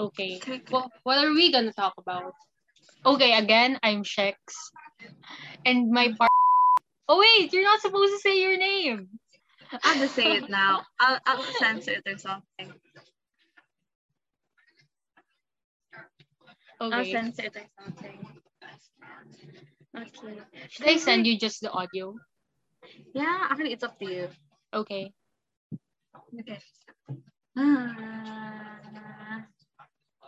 Okay. Well, what are we gonna talk about? Okay, again, I'm Shex. And my part. Oh, wait, you're not supposed to say your name. I'll just say it now. I'll, I'll censor it or something. I'll Okay. censor it or something. Okay. Should I send you just the audio? Yeah, actually, it's up to you. Okay. Okay. Ah.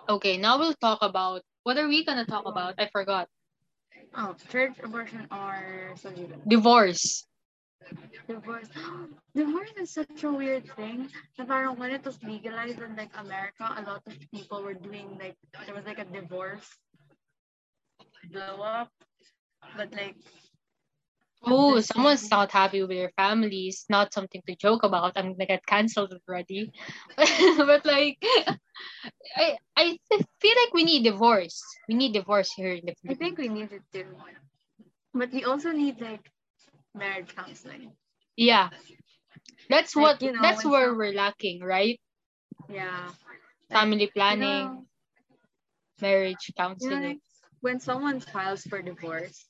Okay, now we'll talk about. What are we gonna talk about? I forgot. oh, church abortion or. Divorce. Divorce. Divorce is such a weird thing. Na parang when it was legalized in like America, a lot of people were doing like there was like a divorce blow up. But like Oh, someone's not happy with their family. It's not something to joke about. I'm gonna get cancelled already. but like, I I feel like we need divorce. We need divorce here in the I think we need it too. But we also need like marriage counseling. Yeah, that's Like, what. you know, that's where we're lacking, right? Yeah. Family You planning, know, marriage you know, counseling. like when someone files for divorce,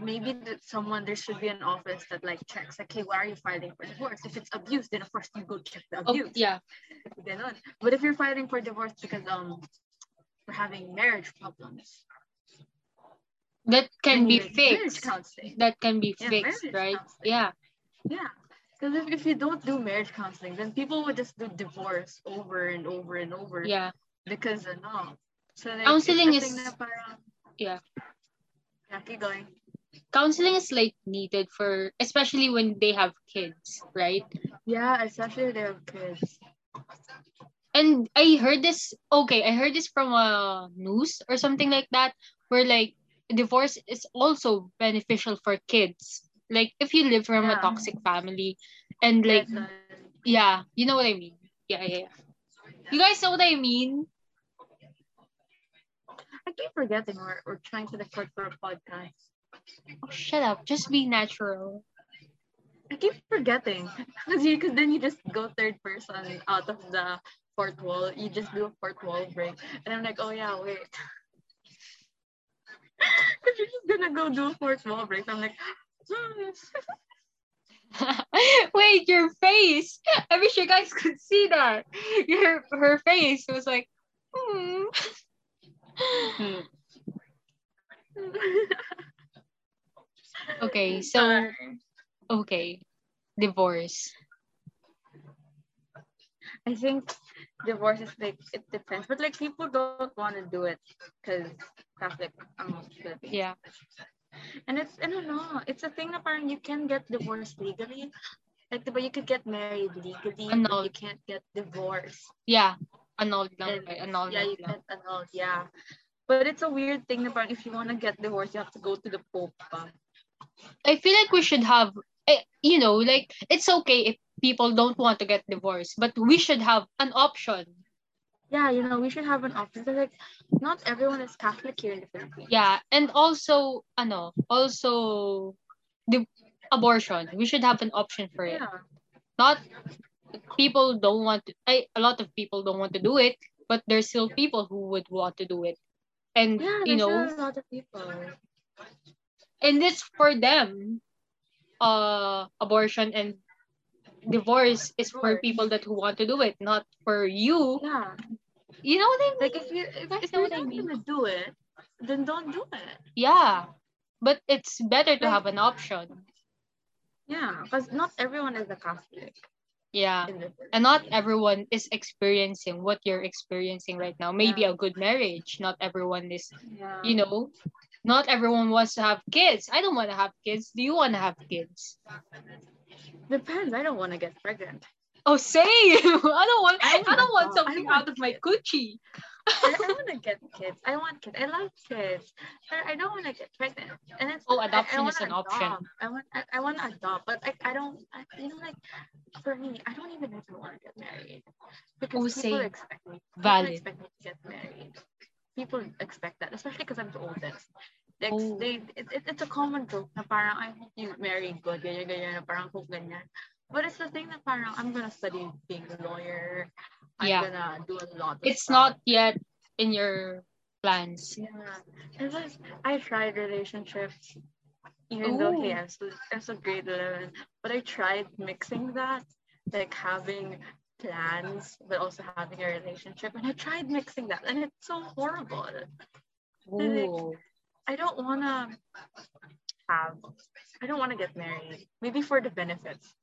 maybe that someone there should be an office that like checks like, hey, why are you filing for divorce? If it's abuse, then of course you go check the Oh, abuse. yeah, Ganon. But if you're filing for divorce because um we're having marriage problems, that can be fixed. That can be Yeah, fixed, right? counseling. Yeah, Yeah. Because if, if you don't do marriage counseling, then people would just do divorce over and over and over. yeah. Because ano. So like, Counseling is- parang, Yeah. yeah, keep going. Counseling is like needed for, especially when they have kids, right? Yeah, especially they have kids. and I heard this okay, I heard this from a news or something like that where like divorce is also beneficial for kids. Like if you live from a toxic family and like yeah, you know what I mean. Yeah, yeah, yeah. You guys know what I mean? I keep forgetting we're, we're trying to record for a podcast. Oh, shut up. Just be natural. I keep forgetting. Because you, cause then you just go third person out of the fourth wall. You just do a fourth wall break. And I'm like, oh yeah, wait. Because you're just gonna go do a fourth wall break. I'm like, Wait, your face. I wish you guys could see that. Your her face was like hmm. Okay, so okay. Divorce. I think divorce is like it depends, but like people don't want to do it because Catholic um Philippines. Yeah. And it's I don't know, it's a thing that you can get divorced legally. Like but you could get married legally, but you can't get divorced. Yeah. Annulled lang. And? Annulled yeah, you lang. can't annulled, yeah. But it's a weird thing parang if you want to get divorced, you have to go to the Pope. pa. I feel like we should have, eh, you know, like it's okay if people don't want to get divorced, but we should have an option. Yeah, you know, we should have an option. Like not everyone is Catholic here in the Philippines. Yeah, and also, ano, also the abortion. We should have an option for it. Yeah. Not people don't want to. I, a lot of people don't want to do it, but there's still people who would want to do it, and Yeah, you know, a lot of people. And it's for them. Uh, abortion and divorce is for people that who want to do it, not for you. Yeah. You know what I mean? Like if you if, if you're what I not mean? gonna do it, then don't do it. Yeah. But it's better to Like- have an option. Yeah, because not everyone is a Catholic. Yeah. And not everyone is experiencing what you're experiencing right now. Maybe Yeah. a good marriage. Not everyone is, yeah. you know, not everyone wants to have kids. I don't want to have kids. Do you want to have kids? depends. I don't want to get pregnant. Oh, same. I don't want. I I, don't want want- something want out of my coochie. I, I want to get kids. I want kids. I love kids. But I don't want to get pregnant. And it's Oh, I- I adoption is an option. I want. I, I want to adopt, but I, I don't. I, you know, like for me, I don't even ever want to get married because Oh, people same. expect me. People expect me to get married. People expect that, especially because I'm the oldest. Like, Oh. they, it, it, it's a common joke na parang I hope you marry good, ganyan, ganyan, na parang hope ganyan. But it's the thing that parang I'm gonna study being a lawyer. I'm Yeah. gonna do a lot. Of It's stuff. not yet in your plans. Yeah, and like I tried relationships, even though Ooh. hey, I'm still I'm still grade eleven, but I tried mixing that, like having plans but also having a relationship, and I tried mixing that, and it's so horrible. Ooh. I don't wanna have, I don't wanna get married. Maybe for the benefits,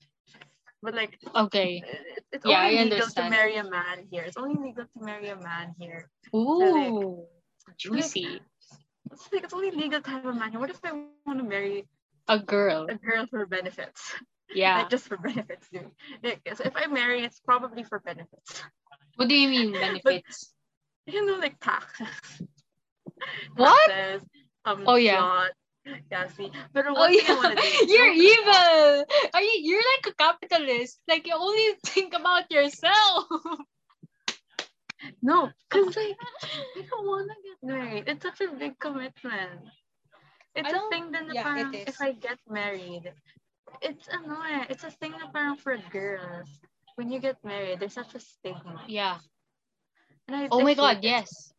but like Okay. it's Yeah, only I legal to marry a man here. It's only legal to marry a man here. Ooh. Juicy. It's like it's only legal to have a man here. What if I want to marry A girl. a girl for benefits? Yeah. Like just for benefits, dude. So if I marry, it's probably for benefits. What do you mean benefits? You know, like taxes. What? Taxes, um, Oh, yeah. slot. Yeah, see. But Oh one thing I yeah. do. You're evil. Are you you're like a capitalist. Like you only think about yourself. No, because like I don't want to get married. It's such a big commitment. It's a thing that yeah, parang it is. if I get married, it's annoying. It's a thing na parang for girls. When you get married, there's such a stigma. Yeah. And I, Oh I my god, it. yes.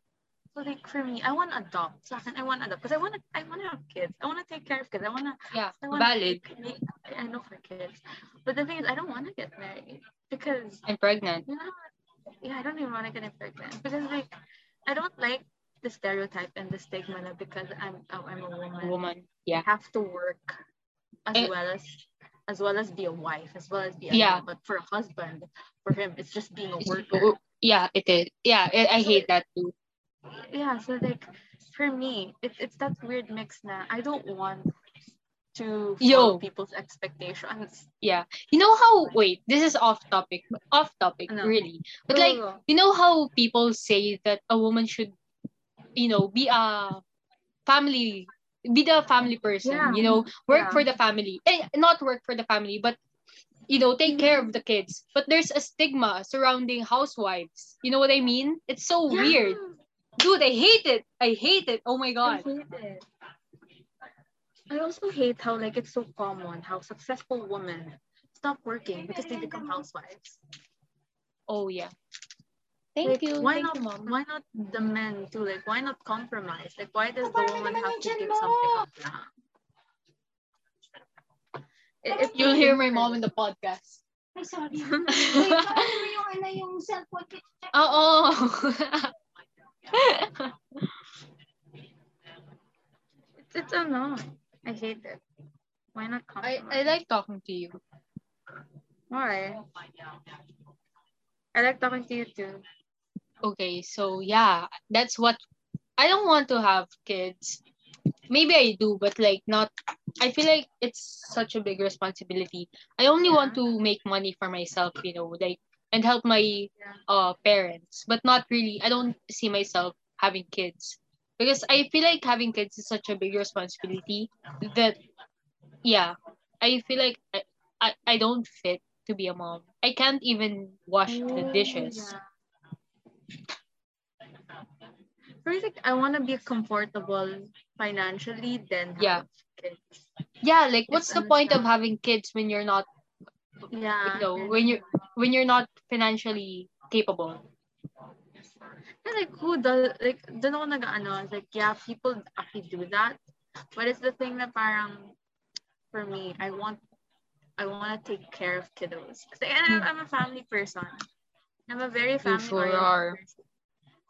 So like for me, I want to adopt. Sa akin, I want to adopt because I want to. I want to have kids. I want to take care of kids. I want to. Yeah. I wanna Valid. make- I know for kids, but the thing is, I don't want to get married because I'm pregnant. you know, yeah, I don't even want to get pregnant because like I don't like the stereotype and the stigma that because I'm oh, I'm a woman, Woman. I Yeah. have to work as Eh. well as as well as be a wife, as well as be a Yeah. But for a husband, for him, it's just being a worker. Yeah, it is. Yeah, I, I hate that too. yeah so like for me it, it's that weird mix na i don't want to follow Yo. people's expectations Yeah. You know how wait, this is off topic. Off topic, Ano? really. But like Go, go. you know how people say that a woman should you know be a family be the family person Yeah. you know work Yeah. for the family eh, not work for the family but you know take care of the kids but there's a stigma surrounding housewives you know what i mean it's so Yeah. weird dude i hate it i hate it oh my I god hate it. I also hate how like it's so common how successful women stop working because they become housewives. oh yeah thank like, you Why thank not? you mom Why not the mm-hmm. men too? Like why not compromise? Like why does the woman have to tiyan give something up now? It, you'll hear my mom in the podcast Ay, sorry. Wait, paano mo yung ano yung cellphone ko? oh It's, it's a no. I hate it. Why not I, compromise? I like talking to you Why? I like talking to you too. okay so yeah that's what i don't want to have kids maybe i do but like not i feel like it's such a big responsibility i only want to make money for myself you know like and help my Yeah. uh parents but not really i don't see myself having kids because i feel like having kids is such a big responsibility that yeah i feel like i i, I don't fit to be a mom i can't even wash the Oh, dishes. First, like, I want to be comfortable financially, then have Yeah. kids. yeah like what's It's the point of having kids when you're not Yeah. know, when you- when you're not financially capable Yeah, like who does like doon ako nag-ano, it's like yeah, people actually do that. But it's the thing that parang for me, I want I want to take care of kiddos. Kasi I'm, I'm a family person. I'm a very family sure oriented person.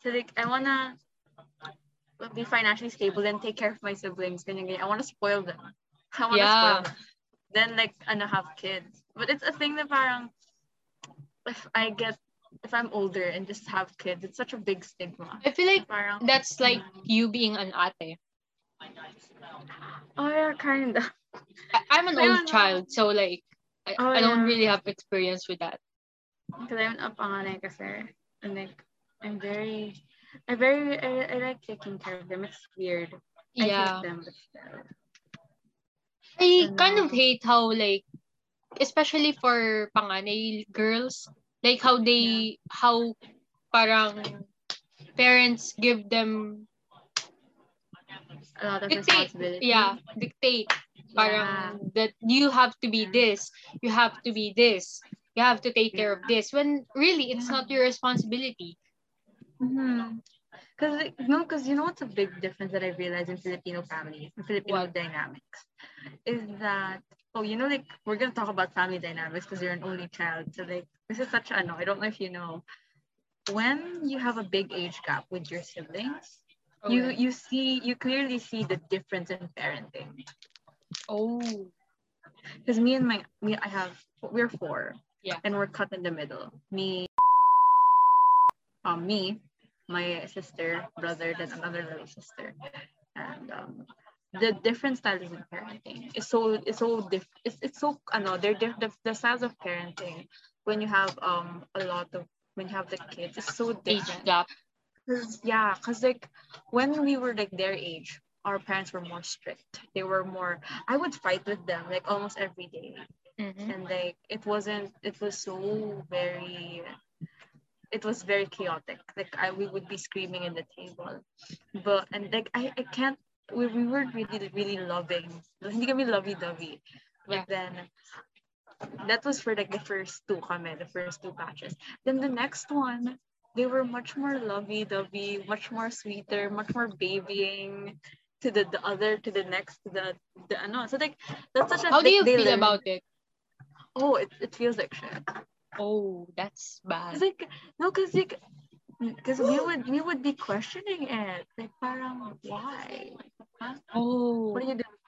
So like I wanna be financially stable and take care of my siblings. I wanna spoil them. I wanna Yeah. spoil them. Then like ano have kids. But it's a thing that parang if I get if I'm older and just have kids, it's such a big stigma. i feel like Parang, that's like you being an ate oh yeah, kinda. I- i'm an I old child so like I, Oh, I don't yeah. really have experience with that Because I'm a panganay eh, kasi. And like, I'm very, I very, I, I like taking care of them. It's weird. I yeah hate them, but still. I kind of hate how like especially for panganay girls like how they how parang parents give them A lot of dictate responsibility. yeah dictate parang that you have to be this you have to be this you have to take care of this when really it's not your responsibility. Mm-hmm. Cause like, no, cause you know what's a big difference that I realized in Filipino families, in Filipino What? dynamics, is that oh, you know, like we're gonna talk about family dynamics because you're an only child. So like this is such a no. I don't know if you know. When you have a big age gap with your siblings, you you see you clearly see the difference in parenting. Oh. Because me and my me, I have we're four. Yeah. And we're cut in the middle. Me, um, me, my sister, brother, then another little sister, and um, the different styles in parenting is so it's so diff. It's, it's so ano, they're diff- the, the styles of parenting when you have um a lot of when you have the kids it's so Age different. gap. Cause, yeah, cause like when we were like their age, our parents were more strict. They were more. I would fight with them like almost every day, Mhm. and like it wasn't. It was so very. It was very chaotic. Like I, we would be screaming in the table, but and like I, I can't. We, we were really really loving. Hindi kami lovey-dovey. But Yeah. then that was for like the first two kami, the first two batches. Then the next one, they were much more lovey-dovey, much more sweeter, much more babying to the, the other, to the next, to the, the ano. So like, that's such a, How do you feel learn- about it? Oh, it, it feels like shit. Oh, that's bad. like, no, cause like, cause we would, we would be questioning it. Like, parang, why? Huh? Oh. What are you doing?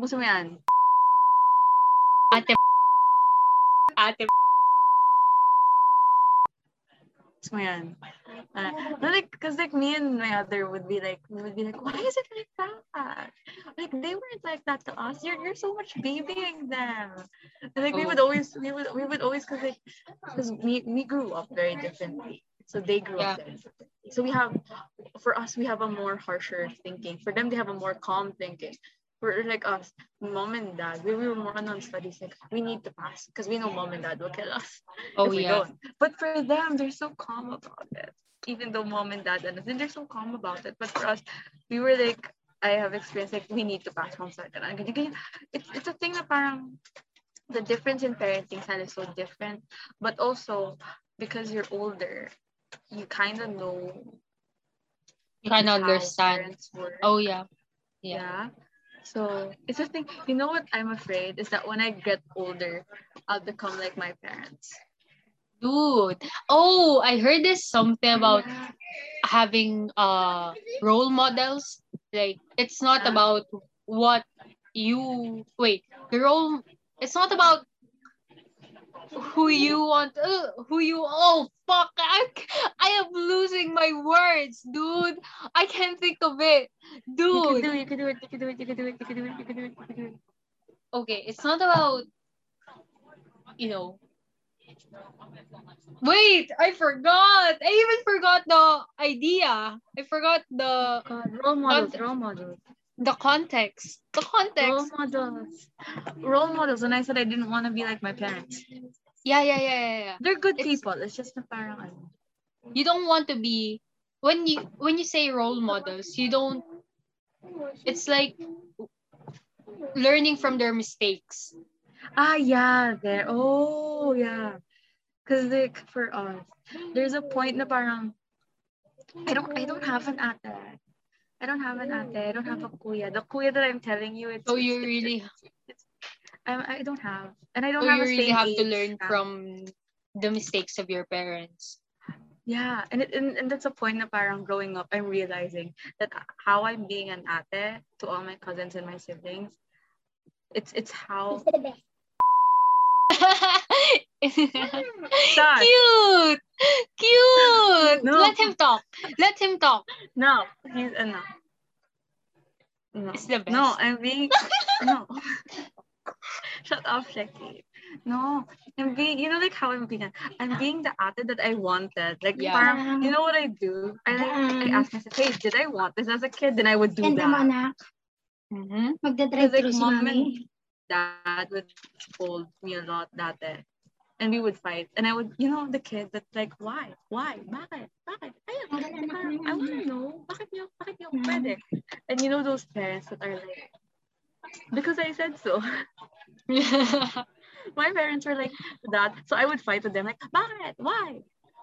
Gusto mo yan? Ate. Ate. Gusto mo yan? Uh, no, like, cause like me and my other would be like, we would be like, why is it like that? Like they weren't like that to us. You're you're so much babying them. And like we would Oh. always we would we would always cause like cause we we grew up very differently. So they grew up Yeah. very differently. So we have for us we have a more harsher thinking. For them they have a more calm thinking. For like us, mom and dad, we were more on studies like we need to pass because we know mom and dad will kill us Oh, if we yeah. don't. But for them, they're so calm about it. Even though mom and dad and then they're so calm about it. But for us, we were like, I have experienced like we need to pass home second. It's it's a thing that parang the difference in parenting style is so different. But also because you're older, you kind of know You kind of understand. Oh, yeah. Yeah. Yeah. So it's a thing. You know what I'm afraid is that when I get older, I'll become like my parents. Dude. Oh, I heard this something about having uh role models. Like it's not about what you wait, the role it's not about who you want uh, who you oh fuck I, I am losing my words dude I can't think of it dude you can do it, you can do it, you can do it, you can do it, you can do it, you can do it. okay it's not about you know wait I forgot I even forgot the idea I forgot the God, role models, role models. the context the context Role models. Role models. When I said I didn't want to be like my parents. Yeah yeah yeah yeah, yeah. They're good It's- people. It's just na parang ano. you don't want to be when you when you say role models you don't it's like learning from their mistakes Ah, yeah, there. Oh, yeah. Cause like for us, there's a point na parang I don't I don't have an ate. I don't have an ate. I don't have a kuya. The kuya that I'm telling you, it's so it's- you it's- really I, I don't have, and I don't so have you a really same have to learn gap. from the mistakes of your parents Yeah, and, it, and and that's a point na parang growing up, I'm realizing that how I'm being an ate to all my cousins and my siblings, it's it's how the best. Cute cute No. let him talk let him talk no, he's enough. no. No. It's the No. I'm being no. Shut up, Sheki. No, I'm being you know like how I'm being I'm being the ate that I wanted. Like Yeah. parang, you know what I do? I like I ask myself, hey, did I want this as a kid? Then I would do mo, that. anak. Mhm. Magdadrive-thru Like, si mom and dad would scold me a lot dati. And we would fight. And I would, you know, the kid that's like, why? Why? Bakit? Bakit? Ayun, Parang anak parang, mo I want to know. Bakit niyo, bakit niyo Mm. pwede? And you know those parents that are like, because I said so. my parents were like that. So I would fight with them like, bakit? Why?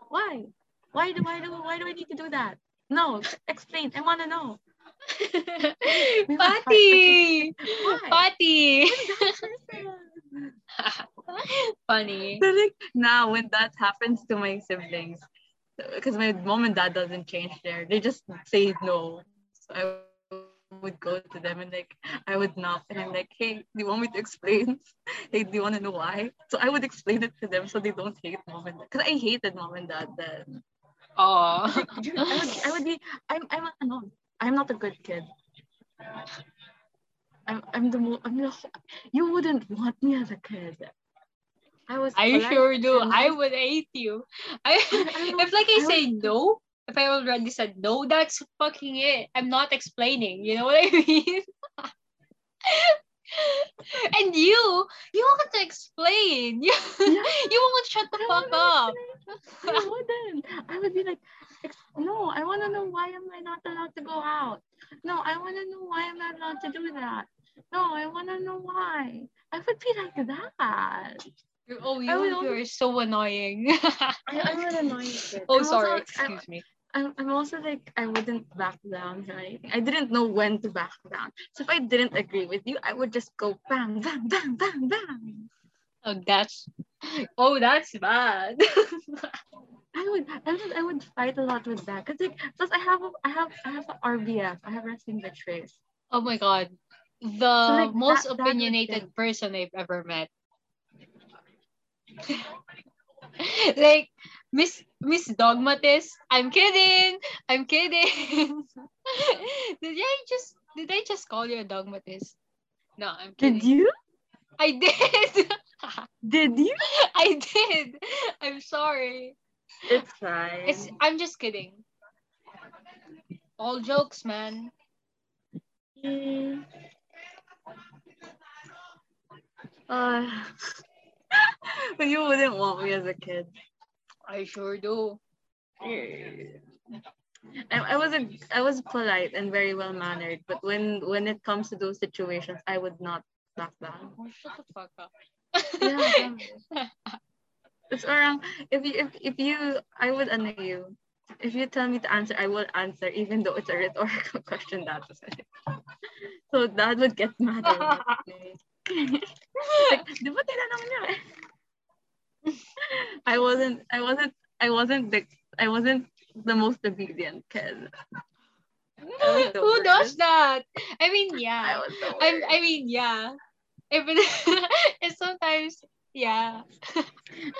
Why? Why do why do why do I need to do that? No, explain. I wanna know. Patty! Patty! Funny. So like now when that happens to my siblings, because my mom and dad doesn't change there, they just say no. So I would go to them and like I would knock and I'm like, hey, do you want me to explain? hey, do you want to know why? So I would explain it to them so they don't hate mom and dad. Because I hated mom and dad then. Oh. I would, I would be I'm I'm no, I'm not a good kid. I'm I'm the mo- I'm the you wouldn't want me as a kid. I was I sure do. I would hate you. I, I if like I I say no, if I already said no, that's fucking it. I'm not explaining. You know what I mean? and you, you want to explain. You, Yeah. you won't shut the I fuck up. explain. I wouldn't. I would be like, no, I want to know why am I not allowed to go out? No, I want to know why am I'm not allowed to do that. No, I want to know why. I would be like that. Oh, you, you are so annoying. I, I'm an annoying kid. oh, sorry. Also, Excuse me. I'm, I'm also like, I wouldn't back down or anything. I didn't know when to back down. So if I didn't agree with you, I would just go bam, bam, bam, bam, bam. Oh, that's. Oh, that's bad. I would, I would, I would fight a lot with that. Cause like, plus I have, a, I have, I have a RBF. I have wrestling race. oh my god. The like, most that- that opinionated be- person I've ever met. like Miss Miss Dogmatist. I'm kidding. I'm kidding. did I just did I just call you a dogmatist? No, I'm kidding. Did you? I did. Did you? I did. I'm sorry. It's fine. It's I'm just kidding. All jokes, man. Mm. Uh, but you wouldn't want me as a kid. I sure do. I, I was a, I was polite and very well mannered, but when when it comes to those situations, I would not back down. Oh, shut the fuck up. Yeah, It's around if you if, if you I would honor you. If you tell me to answer, I will answer, even though it's a rhetorical question. That was it. So that would get mad at me. like, di ba tinanong niya eh? I wasn't, I wasn't, I wasn't the, I wasn't the most obedient kid. Who does that? I mean, I yeah. I worst. I mean, yeah. If it, it's sometimes, yeah.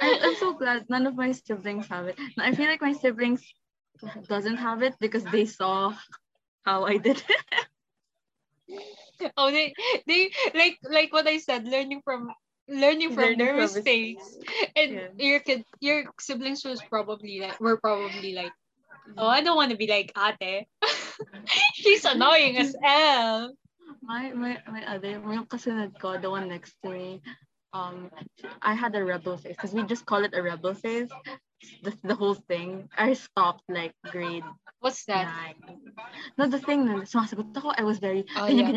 I, I'm so glad none of my siblings have it. I feel like my siblings doesn't have it because they saw how I did it. Oh, they they like like what I said, learning from learning from Learning their from mistakes, and Yeah. your kid, your siblings was probably like were probably like, oh, I don't want to be like ate. She's annoying as hell. My my my other yung kasunod ko, the one next to me, um, I had a rebel face because we just call it a rebel face. The, the whole thing. I stopped like grade What's that? nine. No, the thing na sumasagot ako, I was very, Oh, yeah.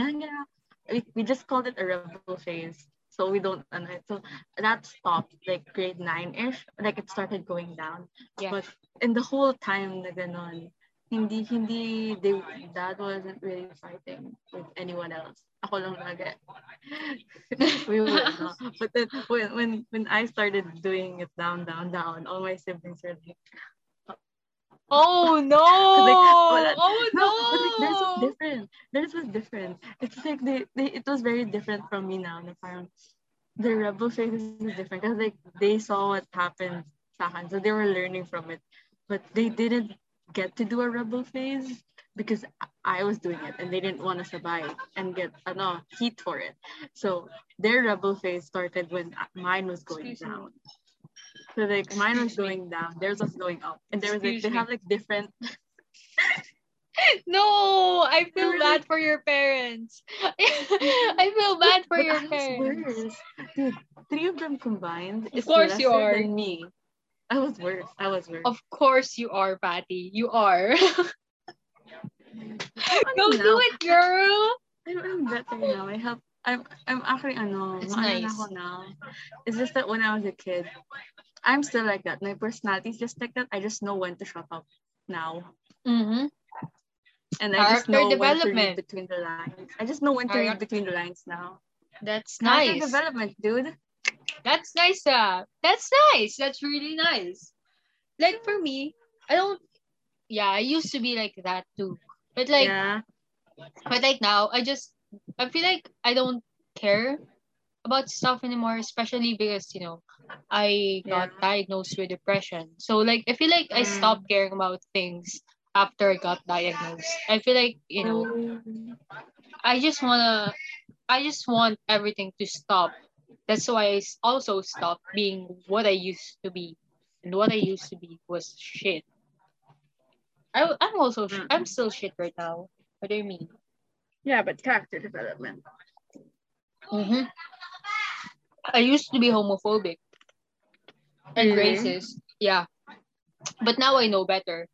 We, we just called it a rebel phase. So we don't, so that stopped like grade nine-ish. Like it started going down. Yeah. But in the whole time na ganon, hindi, hindi, they, dad wasn't really fighting with anyone else. Ako lang lagi. we were, no. But then when, when, when I started doing it down, down, down, all my siblings were like, Oh no! wala- oh, oh No, but like theirs was different. Theirs was different. It's like they, they it was very different from me now. Na parang the rebel phase is different because like they saw what happened sa akin, so they were learning from it. But they didn't get to do a rebel phase because I was doing it and they didn't want to survive and get ano, heat for it. So their rebel phase started when mine was going down. So like mine was going down, theirs was going up, and there was like Excuse they me. have like different No, I feel bad for your parents. I feel bad for But your I was parents. worse. Dude, three of them combined Of is course you lesser are. than me. I was worse. I was worse. Of course you are, Patty. You are. Ano Go now? do it, girl. I'm, I'm better now. I have I'm I'm actually ano, It's maano na nice. ako now. It's just that when I was a kid, I'm still like that. My personality is just like that. I just know when to shut up now. Mm-hmm. And I just know when to read between the lines. I just know when to read between the lines now. That's Character nice. development, dude. That's nice. Uh, that's nice. That's really nice. Like for me, I don't. Yeah, I used to be like that too. But like, yeah. but like now, I just I feel like I don't care about stuff anymore, especially because you know I got Yeah. diagnosed with depression. So like I feel like I Mm. stopped caring about things after I got diagnosed. I feel like you know Oh. I just wanna I just want everything to stop. That's why I also stopped being what I used to be. And what I used to be was shit. I, I'm also I'm still shit right now. What do you mean? Yeah, but character development. Mm-hmm. I used to be homophobic and Really? racist. Yeah. But now I know better.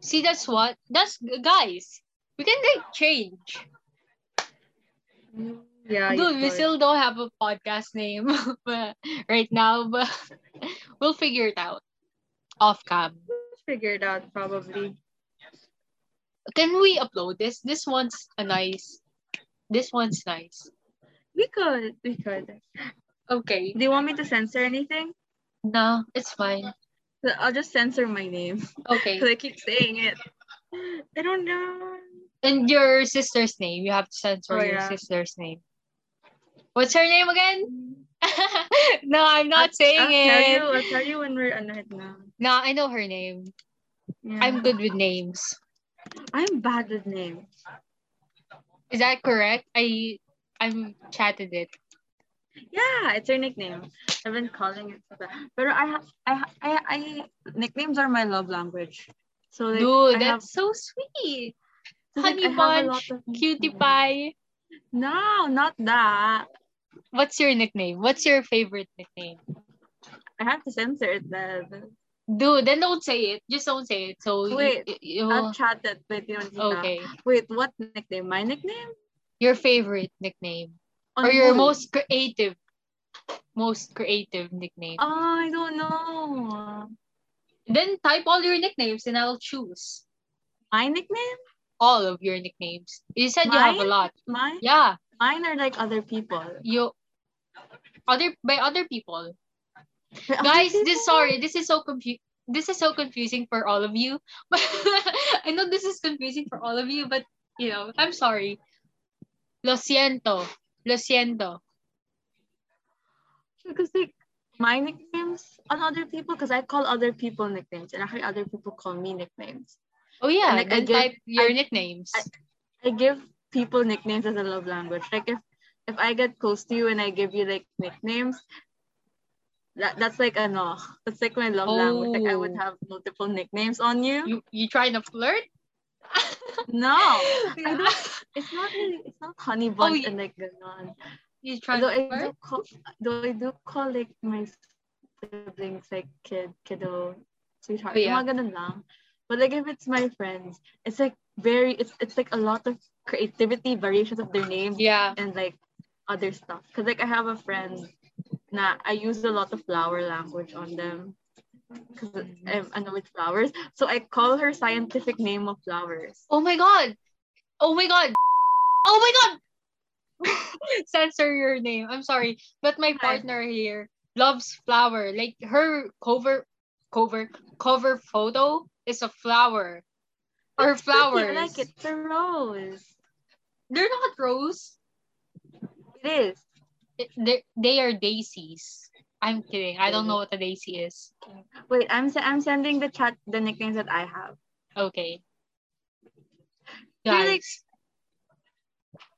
See, that's what? That's, guys, we can like change. Yeah, Dude, we still don't have a podcast name but right now, but we'll figure it out off cam. figure it out probably. Can we upload this? This one's a nice. This one's nice. We could. We could. Okay. Do you want me to censor anything? No, it's fine. I'll just censor my name Okay. because I keep saying it. I don't know. And your sister's name. You have to censor Oh, your yeah. sister's name. What's her name again? no, I'm not saying I'll it. tell you. I'll tell you when we're it na. No, I know her name. Yeah. I'm good with names. I'm bad with names. Is that correct? I I'm chatted it. Yeah, it's her nickname. I've been calling it that. But I have, I, ha- I, I, nicknames are my love language. So like, Dude, I have, that's so sweet. so, like, Honey have a bunch, of cutie pie. No, not that. What's your nickname? What's your favorite nickname? I have to censor it. Then. Dude, then don't say it. Just don't say it. So you- Wait, you, you- I'll oh. chat it with you. okay. Wait, what nickname? My nickname? Your favorite nickname or your most creative, most creative nickname. Oh, I don't know. Then type all your nicknames and I'll choose My nickname? all of your nicknames. You said you have a lot. Mine? Yeah, Mine are like other people. you other by other people. By other Guys, this sorry, this is so confu- this is so confusing for all of you. But I know this is confusing for all of you, but you know, I'm sorry. Lo siento. Lo siento. Because like my nicknames on other people, because I call other people nicknames, and I actually other people call me nicknames. Oh yeah, And, like, I give- type your I- nicknames. I give people nicknames as a love language. Like if if I get close to you and I give you like nicknames, that that's like a no. Uh, that's like my love language. Like I would Oh. have multiple nicknames on you. you you trying to flirt? No, I don't. It's not really. It's not honey oh, buns y- and like ganon. you try. Though to I do call, though I do call like my siblings like kid, kiddo, sweetheart, Oh, yeah. mga ganun lang. But like if it's my friends, it's like very, it's it's like a lot of creativity, variations of their names, Yeah. and like other stuff. Cause like I have a friend, na I use a lot of flower language on them. Cause um, I'm, I know with flowers, so I call her scientific name of flowers. Oh my god. Oh my god. Oh my god. Censor your name. I'm sorry, but my partner here loves flower. Like her cover cover cover photo is a flower. Or It's pretty, flowers. I like it. It's a rose. They're not rose. It is. It- They they are daisies. I'm kidding. I don't know what a daisy is. Wait, I'm I'm sending the chat the nicknames that I have. Okay. They're like-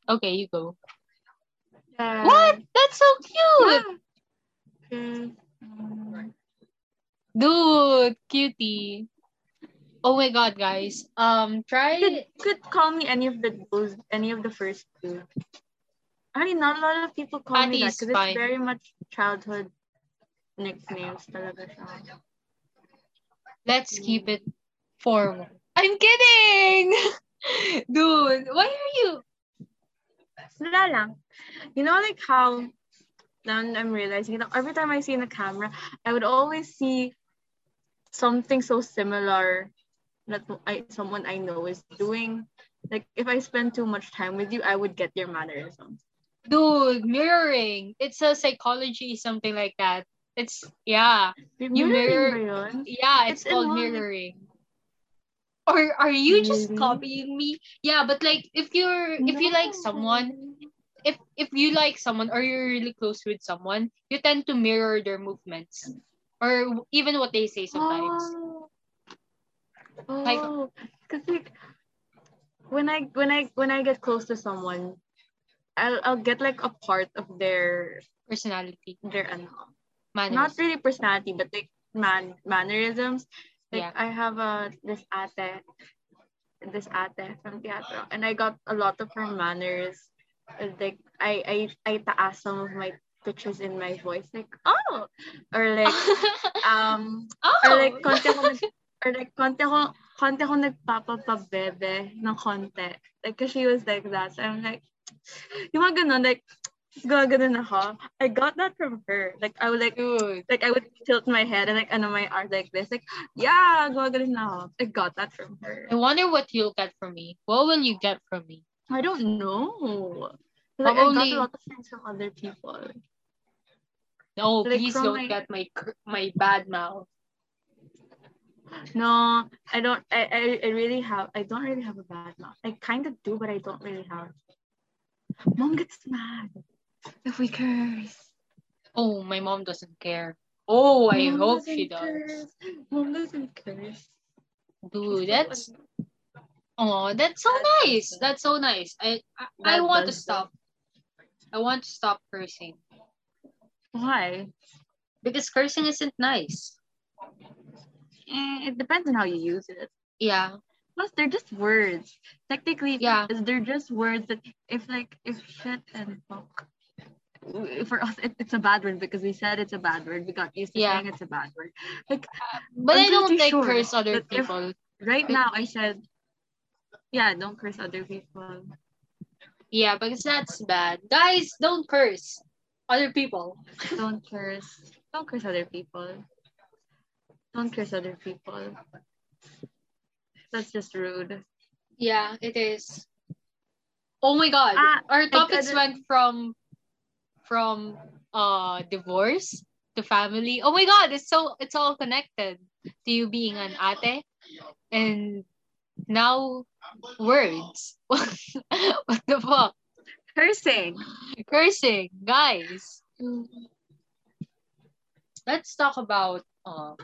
Okay, you go. What? That's so cute. Yeah. Dude, cutie. Oh my god, guys. Um, try could, could call me any of the those any of the first two. I mean, not a lot of people call me that because it's very much childhood nicknames talaga siya. let's keep it formal. I'm kidding! Dude, why are you Wala lang. You know, like how now I'm realizing, you know, every time I see in the camera, I would always see something so similar that I someone I know is doing. Like if I spend too much time with you, I would get your mannerisms. Dude, mirroring. It's a psychology, something like that. It's yeah. You mirror- Yeah, it's, It's called mirroring. Or are you just Really? copying me? Yeah, but like if you're if you like someone, if if you like someone or you're really close with someone, you tend to mirror their movements or even what they say sometimes. Oh, oh. Like- oh, cause like when I when I when I get close to someone, I'll I'll get like a part of their Personality, their ano, manners. not really personality, but like man mannerisms. Like Yeah. I have a this ate, this ate from teatro, and I got a lot of her manners. Like I I I taas some of my pictures in my voice, like oh, or like um oh, or like konti nag, or like konti ako konti ako nagpapapabebe ng konti. Like, cause she was like that. So I'm like, yung mga ganun, like, gaganon ako. I got that from her. Like, I would like, dude. like, I would tilt my head and like, ano, my arm like this. Like, yeah, gaganon na ako. I got that from her. I wonder what you'll get from me. What will you get from me? I don't know. Like, I Probably- got a lot of things from other people. No, Like, please don't my- get my my bad mouth. No, I don't. I, I, I really have. I don't really have a bad mouth. I kind of do, but I don't really have. Mom gets mad if we curse. Oh, my mom doesn't care. Oh, I Mom hope she doesn't does. curse. Mom doesn't curse. Dude, that's oh, that's so That nice. does- That's so nice. I I, I want to does- stop. I want to stop cursing why. because cursing isn't nice. Eh, it depends on how you use it. Yeah, Plus, they're just words. Technically, Yeah. they're just words that if like if shit and fuck. For us, it, it's a bad word because we said it's a bad word. We got used to Yeah. saying it's a bad word. Like but I'm I don't pretty like sure curse other people. right now, I said, yeah, don't curse other people. Yeah, because that's bad. Guys, don't curse other people. Don't curse. Don't curse other people. Don't curse other people. That's just rude. Yeah, it is. Oh my god. Ah, Our topics went from from uh divorce to family. Oh my god, it's so it's all connected to you being an ate and now words. what the fuck? Cursing. Cursing, guys. Let's talk about uh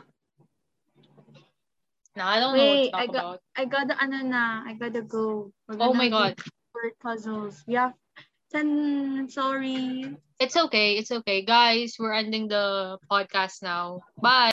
no, I don't know what Wait, to talk I got- about. I gotta ano na. I gotta go. We're Oh my god. Word puzzles. We have ten. Sorry. It's okay. It's okay. Guys, we're ending the podcast now. Bye.